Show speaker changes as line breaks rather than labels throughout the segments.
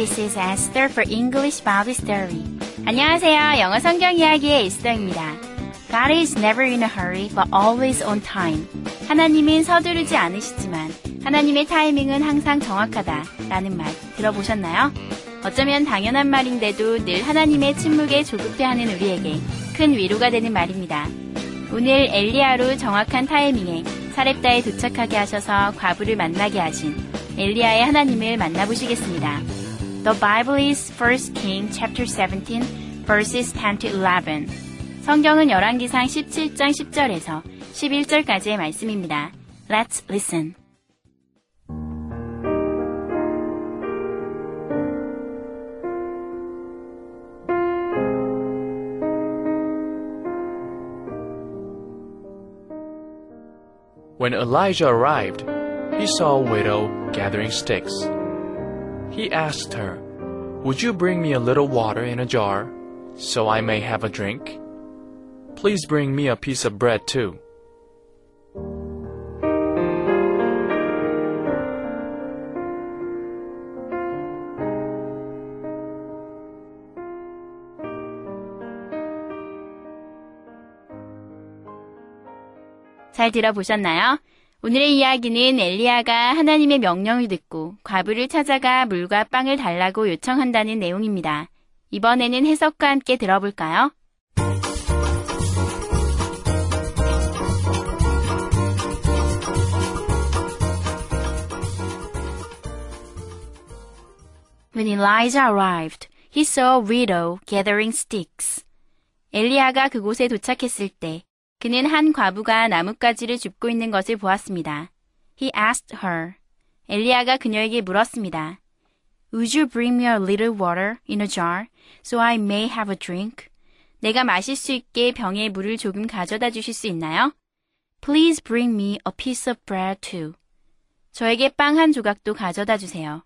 This is Esther for English Bible Story. 안녕하세요. 영어 성경 이야기의 에스더입니다. God is never in a hurry, but always on time. 하나님은 서두르지 않으시지만 하나님의 타이밍은 항상 정확하다. 라는 말 들어보셨나요? 어쩌면 당연한 말인데도 늘 하나님의 침묵에 조급해하는 우리에게 큰 위로가 되는 말입니다. 오늘 엘리야로 정확한 타이밍에 사렙다에 도착하게 하셔서 과부를 만나게 하신 엘리야의 하나님을 만나보시겠습니다. The Bible is 1 King chapter 17 verses 10 to 11. 성경은 열왕기상 17장 10절에서 11절까지의 말씀입니다. Let's listen.
When Elijah arrived, he saw a widow gathering sticks. He asked her, Would you bring me a little water in a jar so I may have a drink? Please bring me a piece of bread too.
잘 들어보셨나요? 오늘의 이야기는 엘리야가 하나님의 명령을 듣고 과부를 찾아가 물과 빵을 달라고 요청한다는 내용입니다. 이번에는 해석과 함께 들어볼까요? When Elijah arrived, he saw a widow gathering sticks. 엘리야가 그곳에 도착했을 때 그는 한 과부가 나뭇가지를 줍고 있는 것을 보았습니다. He asked her. 엘리야가 그녀에게 물었습니다. Would you bring me a little water in a jar so I may have a drink? 내가 마실 수 있게 병에 물을 조금 가져다 주실 수 있나요? Please bring me a piece of bread too. 저에게 빵 한 조각도 가져다 주세요.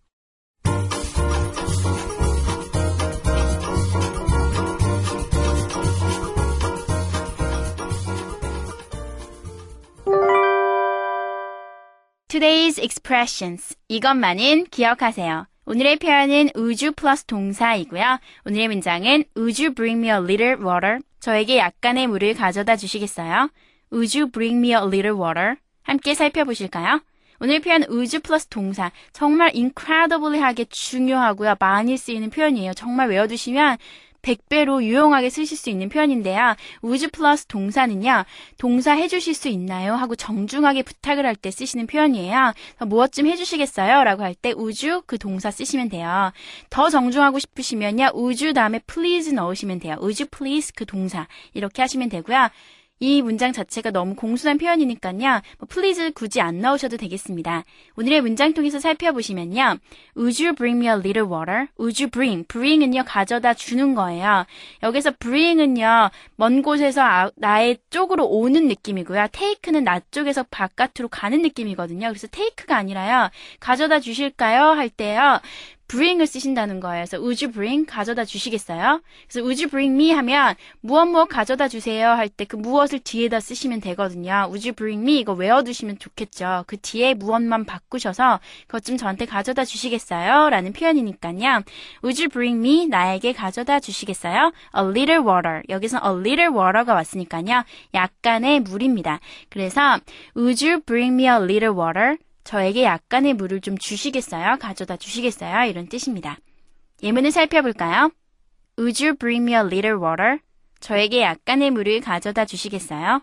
Today's expressions. 이것만은 기억하세요. 오늘의 표현은 우주 플러스 동사이고요. 오늘의 문장은 you bring me a little water? 저에게 약간의 물을 가져다 주시겠어요? You bring me a little water? 함께 살펴보실까요? 오늘 표현 우주 플러스 동사 정말 incredibly하게 중요하고요. 많이 쓰이는 표현이에요. 정말 외워두시면 100배로 유용하게 쓰실 수 있는 표현인데요. 우주 플러스 동사는요. 동사 해주실 수 있나요? 하고 정중하게 부탁을 할 때 쓰시는 표현이에요. 무엇 좀 해주시겠어요? 라고 할때 우주 그 동사 쓰시면 돼요. 더 정중하고 싶으시면요. 우주 다음에 please 넣으시면 돼요. 우주 please 그 동사 이렇게 하시면 되고요. 이 문장 자체가 너무 공순한 표현이니까요. 뭐 please 굳이 안 넣으셔도 되겠습니다. 오늘의 문장 통해서 살펴보시면요. Would you bring me a little water? Would you bring? bring은요 가져다 주는 거예요. 여기서 bring은요 먼 곳에서 아, 나의 쪽으로 오는 느낌이고요. take는 나 쪽에서 바깥으로 가는 느낌이거든요. 그래서 take가 아니라요. 가져다 주실까요? 할 때요. Bring을 쓰신다는 거예요. 그래서 would you bring 가져다 주시겠어요? 그래서 would you bring me 하면 무엇 무엇 가져다 주세요 할 때 그 무엇을 뒤에다 쓰시면 되거든요. would you bring me 이거 외워두시면 좋겠죠. 그 뒤에 무엇만 바꾸셔서 그것 좀 저한테 가져다 주시겠어요? 라는 표현이니까요. would you bring me 나에게 가져다 주시겠어요? a little water 여기서 a little water가 왔으니까요. 약간의 물입니다. 그래서 would you bring me a little water? 저에게 약간의 물을 좀 주시겠어요? 가져다 주시겠어요? 이런 뜻입니다. 예문을 살펴볼까요? Would you bring me a little water? 저에게 약간의 물을 가져다 주시겠어요?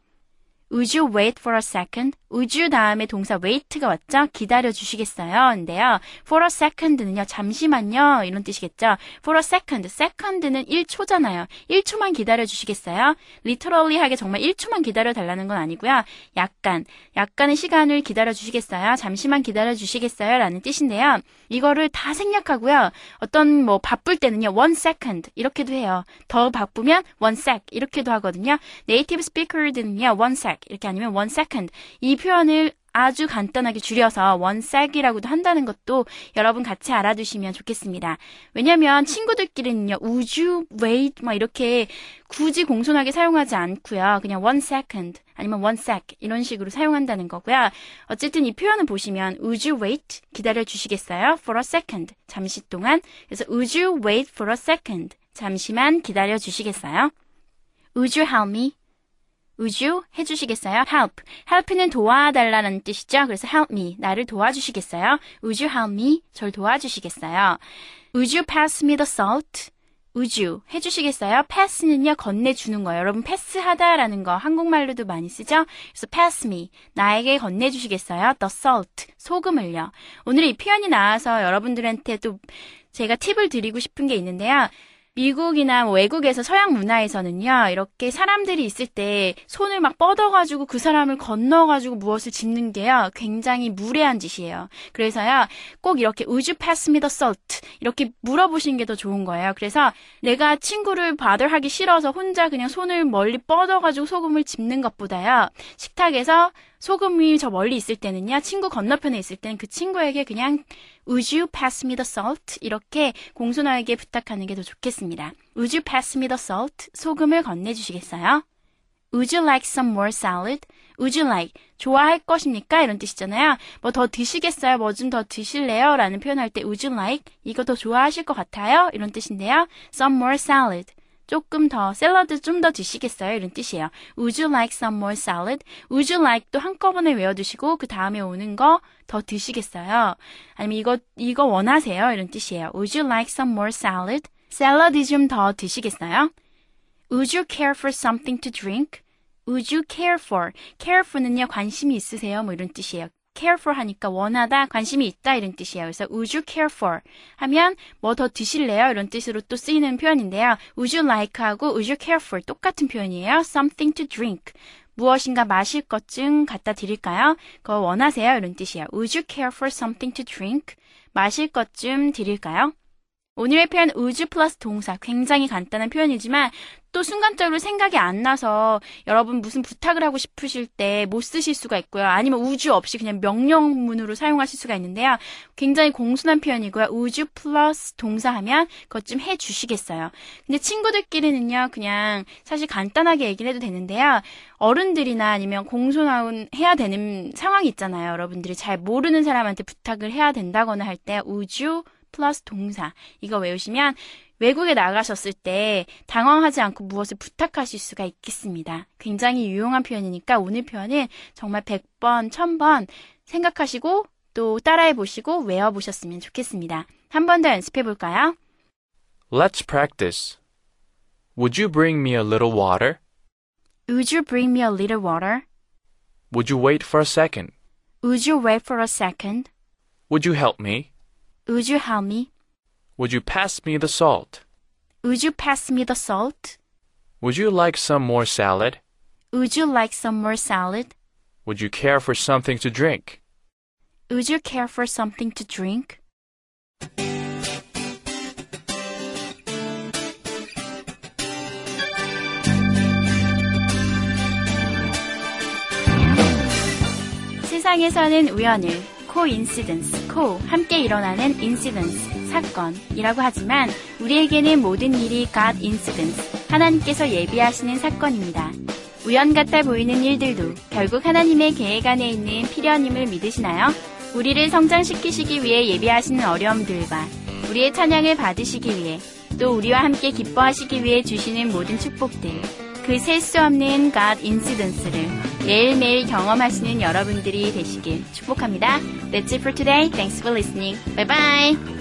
Would you wait for a second? Would you 다음에 동사 wait가 왔죠? 기다려 주시겠어요? 인데요. For a second는요, 잠시만요. 이런 뜻이겠죠? For a second. second는 1초잖아요. 1초만 기다려 주시겠어요? literally 하게 정말 1초만 기다려 달라는 건 아니고요. 약간, 약간의 시간을 기다려 주시겠어요? 잠시만 기다려 주시겠어요? 라는 뜻인데요. 이거를 다 생략하고요. 어떤 뭐 바쁠 때는요, one second. 이렇게도 해요. 더 바쁘면 one sec. 이렇게도 하거든요. 네이티브 스피커들은요, one sec. 이렇게 아니면 one second. 이 표현을 아주 간단하게 줄여서 sec이라고도 한다는 것도 여러분 같이 알아두시면 좋겠습니다. 왜냐면 친구들끼리는요, you wait? 막 이렇게 굳이 공손하게 사용하지 않고요. 그냥 one second 아니면 one sec 이런 식으로 사용한다는 거고요. 어쨌든 이 표현을 보시면 would wait? 기다려 주시겠어요? for a second. 잠시 동안. 그래서 would wait for a second? 잠시만 기다려 주시겠어요? Would help me? Would you 해주시겠어요? Help. Help는 도와달라는 뜻이죠. 그래서 help me. 나를 도와주시겠어요? Would you help me? 절 도와주시겠어요? Would you pass me the salt? Would you 해주시겠어요? pass는요 건네주는 거예요. 여러분 패스하다라는 거 한국말로도 많이 쓰죠. 그래서 pass me 나에게 건네주시겠어요? The salt 소금을요. 오늘 이 표현이 나와서 여러분들한테 또 제가 팁을 드리고 싶은 게 있는데요. 미국이나 뭐 외국에서 서양 문화에서는요, 이렇게 사람들이 있을 때 손을 막 뻗어가지고 그 사람을 건너가지고 무엇을 짚는 게요, 굉장히 무례한 짓이에요. 그래서요, 꼭 이렇게 me the salt? 이렇게 물어보시는 게 더 좋은 거예요. 그래서 내가 친구를 바들 하기 싫어서 혼자 그냥 손을 멀리 뻗어가지고 소금을 짚는 것보다요, 식탁에서 소금이 저 멀리 있을 때는요, 친구 건너편에 있을 때는 그 친구에게 그냥 Would you pass me the salt? 이렇게 공손하게 부탁하는 게 더 좋겠습니다. Would you pass me the salt? 소금을 건네주시겠어요? Would you like some more salad? Would you like? 좋아할 것입니까? 이런 뜻이잖아요. 뭐 더 드시겠어요? 뭐 좀 더 드실래요? 라는 표현할 때 Would you like? 이거 더 좋아하실 것 같아요? 이런 뜻인데요. Some more salad. 조금 더 샐러드 좀 더 드시겠어요? 이런 뜻이에요. Would you like some more salad? Would you like 또 한꺼번에 외워두시고 그 다음에 오는 거 더 드시겠어요? 아니면 이거 이거 원하세요? 이런 뜻이에요. Would you like some more salad? 샐러드 좀 더 드시겠어요? Would you care for something to drink? Would you care for? care for는요 관심이 있으세요? 뭐 이런 뜻이에요. Care for 하니까 원하다, 관심이 있다 이런 뜻이에요. 그래서 would you care for 하면 뭐 더 드실래요? 이런 뜻으로 또 쓰이는 표현인데요. would you like하고 would you care for 똑같은 표현이에요. something to drink. 무엇인가 마실 것 좀 갖다 드릴까요? 그거 원하세요? 이런 뜻이에요. Would you care for something to drink? 마실 것 좀 드릴까요? 오늘의 표현 would 플러스 동사 굉장히 간단한 표현이지만 또 순간적으로 생각이 안 나서 여러분 무슨 부탁을 하고 싶으실 때 못 쓰실 수가 있고요. 아니면 우주 없이 그냥 명령문으로 사용하실 수가 있는데요. 굉장히 공손한 표현이고요. 우주 플러스 동사하면 그것 좀 해주시겠어요. 근데 친구들끼리는요. 그냥 사실 간단하게 얘기를 해도 되는데요. 어른들이나 아니면 공손한 해야 되는 상황이 있잖아요. 여러분들이 잘 모르는 사람한테 부탁을 해야 된다거나 할 때 우주 플러스 동사 이거 외우시면 외국에 나가셨을 때 당황하지 않고 무엇을 부탁하실 수가 있겠습니다. 굉장히 유용한 표현이니까 오늘 표현은 정말 100번, 1000번 생각하시고 또 따라해 보시고 외워 보셨으면 좋겠습니다. 한 번 더 연습해 볼까요?
Let's practice. Would you bring me a little water?
Would you bring me a little water?
Would you wait for a second?
Would you wait for a second?
Would you help me?
Would you help me?
Would you pass me the salt?
Would you pass me the salt?
Would you like some more salad?
Would you like some more salad?
Would you care for something to drink?
Would you care for something to drink? 세상에서는 우연을 코인시던스, 코 함께 일어나는 인시던스, 사건이라고 하지만 우리에게는 모든 일이 God incidents, 하나님께서 예비하시는 사건입니다. 우연 같아 보이는 일들도 결국 하나님의 계획 안에 있는 필연임을 믿으시나요? 우리를 성장시키시기 위해 예비하시는 어려움들과 우리의 찬양을 받으시기 위해 또 우리와 함께 기뻐하시기 위해 주시는 모든 축복들 그 셀 수 없는 God incidence를 매일매일 경험하시는 여러분들이 되시길 축복합니다. That's it for today. Thanks for listening. Bye bye.